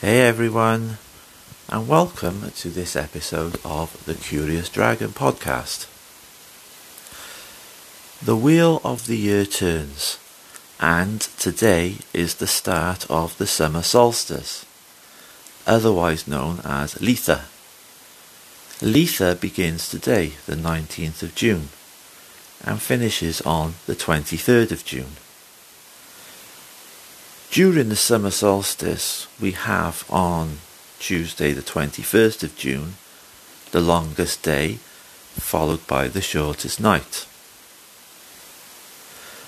Hey everyone, and welcome to this episode of the Curious Dragon podcast. The wheel of the year turns, and today is the start of the summer solstice, otherwise known as Litha. Litha begins today, the 19th of June, and finishes on the 23rd of June. During the summer solstice, we have on Tuesday, the 21st of June, the longest day, followed by the shortest night.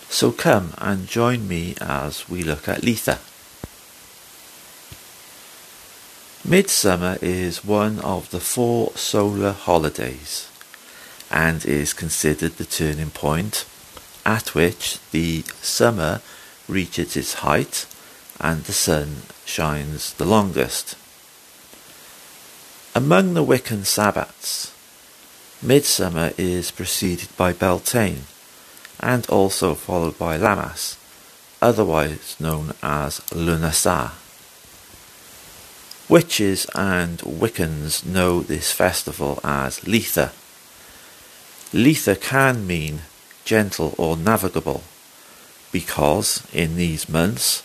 So come and join me as we look at Litha. Midsummer is one of the four solar holidays and is considered the turning point at which the summer reaches its height and the sun shines the longest. Among the Wiccan Sabbats, Midsummer is preceded by Beltane and also followed by Lammas, otherwise known as Lughnasadh. Witches and Wiccans know this festival as Litha. Litha can mean gentle or navigable because in these months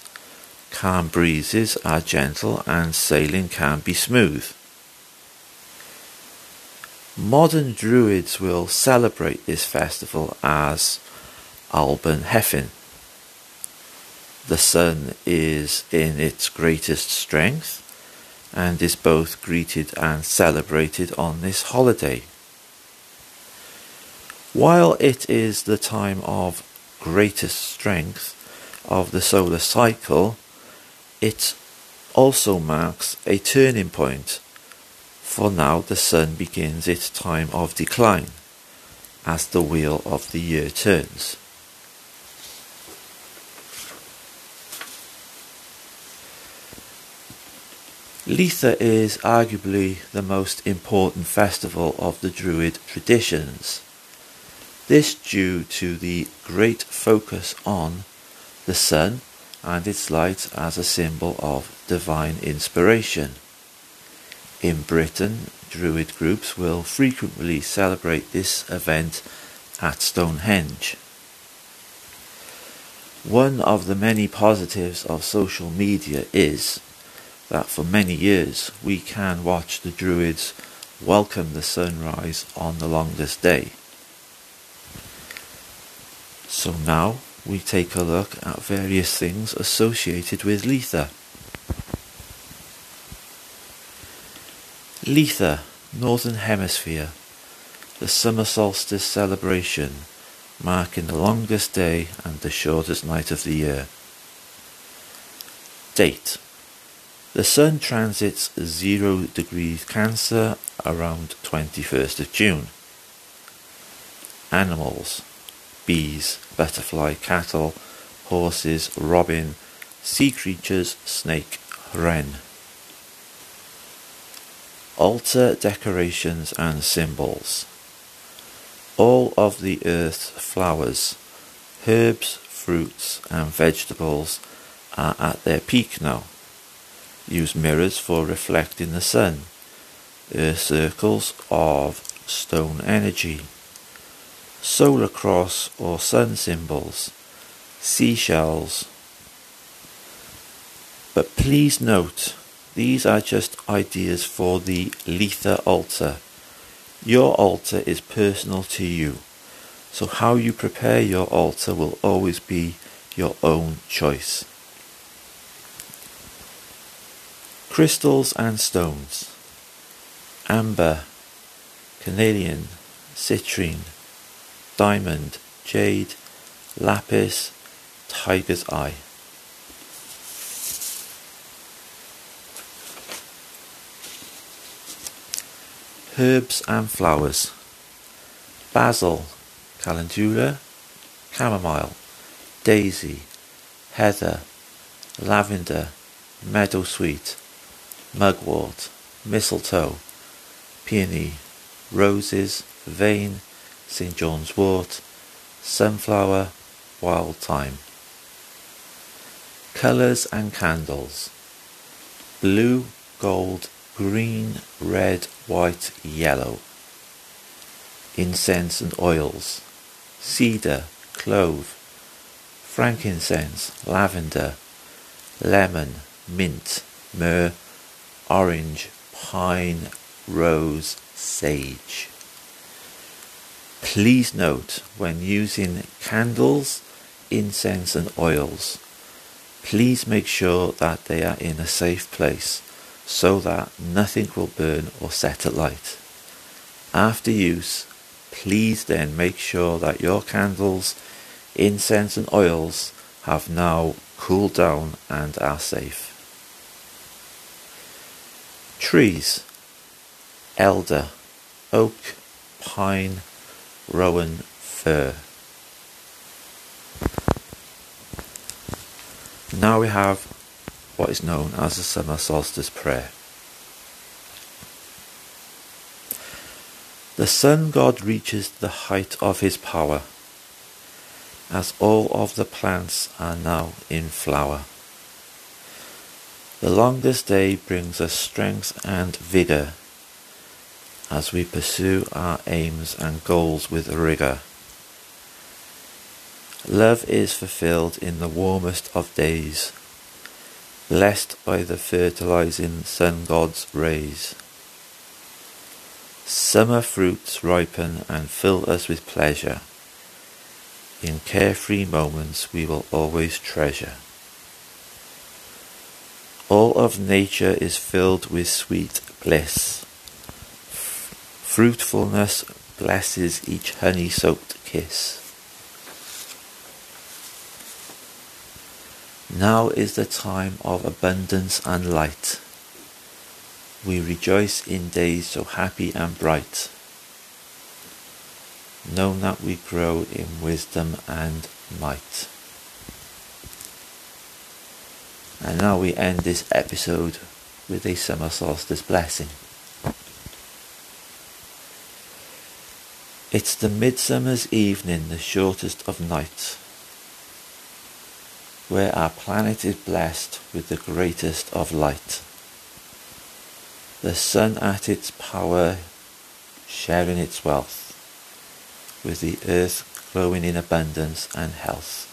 calm breezes are gentle and sailing can be smooth. Modern Druids will celebrate this festival as Alban Hefin. The sun is in its greatest strength and is both greeted and celebrated on this holiday. While it is the time of greatest strength of the solar cycle, it also marks a turning point, for now the sun begins its time of decline as the wheel of the year turns. Litha is arguably the most important festival of the Druid traditions. This due to the great focus on the sun and its light as a symbol of divine inspiration. In Britain, Druid groups will frequently celebrate this event at Stonehenge. One of the many positives of social media is that for many years we can watch the Druids welcome the sunrise on the longest day. So now we take a look at various things associated with Litha. Litha, Northern Hemisphere, the summer solstice celebration, marking the longest day and the shortest night of the year. Date The Sun transits 0 degrees Cancer around 21st of June. Animals bees, butterfly, cattle, horses, robin, sea creatures, snake, wren. Altar decorations and symbols. All of the earth's flowers, herbs, fruits, and vegetables are at their peak now. Use mirrors for reflecting the sun. Earth circles of stone energy solar cross or sun symbols, seashells. But please note, these are just ideas for the Litha altar. Your altar is personal to you, so how you prepare your altar will always be your own choice. Crystals and stones Amber, Carnelian, Citrine, diamond, jade, lapis, tiger's eye. Herbs and flowers. Basil, calendula, chamomile, daisy, heather, lavender, meadowsweet, mugwort, mistletoe, peony, roses, vervain, St John's wort, sunflower, wild thyme. Colours and candles. blue, gold, green, red, white, yellow. Incense and oils, cedar, clove, frankincense, lavender, lemon, mint, myrrh, orange, pine, rose, sage. Please note when using candles, incense and oils, please make sure that they are in a safe place so that nothing will burn or set alight. After use, please then make sure that your candles, incense and oils have now cooled down and are safe. Trees Elder, Oak, Pine, Rowan, Fir. Now we have what is known as the summer solstice prayer. The sun god reaches the height of his power as all of the plants are now in flower. The longest day brings us strength and vigour as we pursue our aims and goals with rigour. Love is fulfilled in the warmest of days, blessed by the fertilizing sun god's rays. Summer fruits ripen and fill us with pleasure. In carefree moments we will always treasure. All of nature is filled with sweet bliss. Fruitfulness blesses each honey soaked kiss. Now is the time of abundance and light. We rejoice in days so happy and bright. Know that we grow in wisdom and might. And now we end this episode with a summer solstice blessing. It's the midsummer's evening, the shortest of nights where our planet is blessed with the greatest of light. The sun at its power, sharing its wealth, with the earth glowing in abundance and health.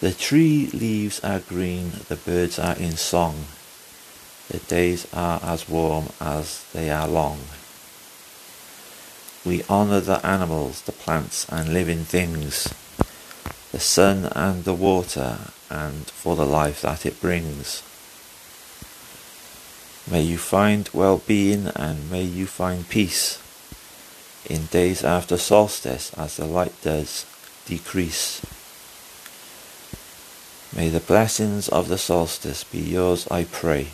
The tree leaves are green, the birds are in song, the days are as warm as they are long. We honour the animals, the plants and living things the sun and the water, and for the life that it brings. May you find well-being and may you find peace in days after solstice as the light does decrease. May the blessings of the solstice be yours, I pray,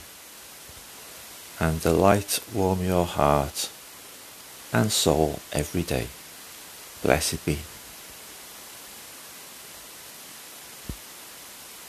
and the light warm your heart and soul every day. Blessed be.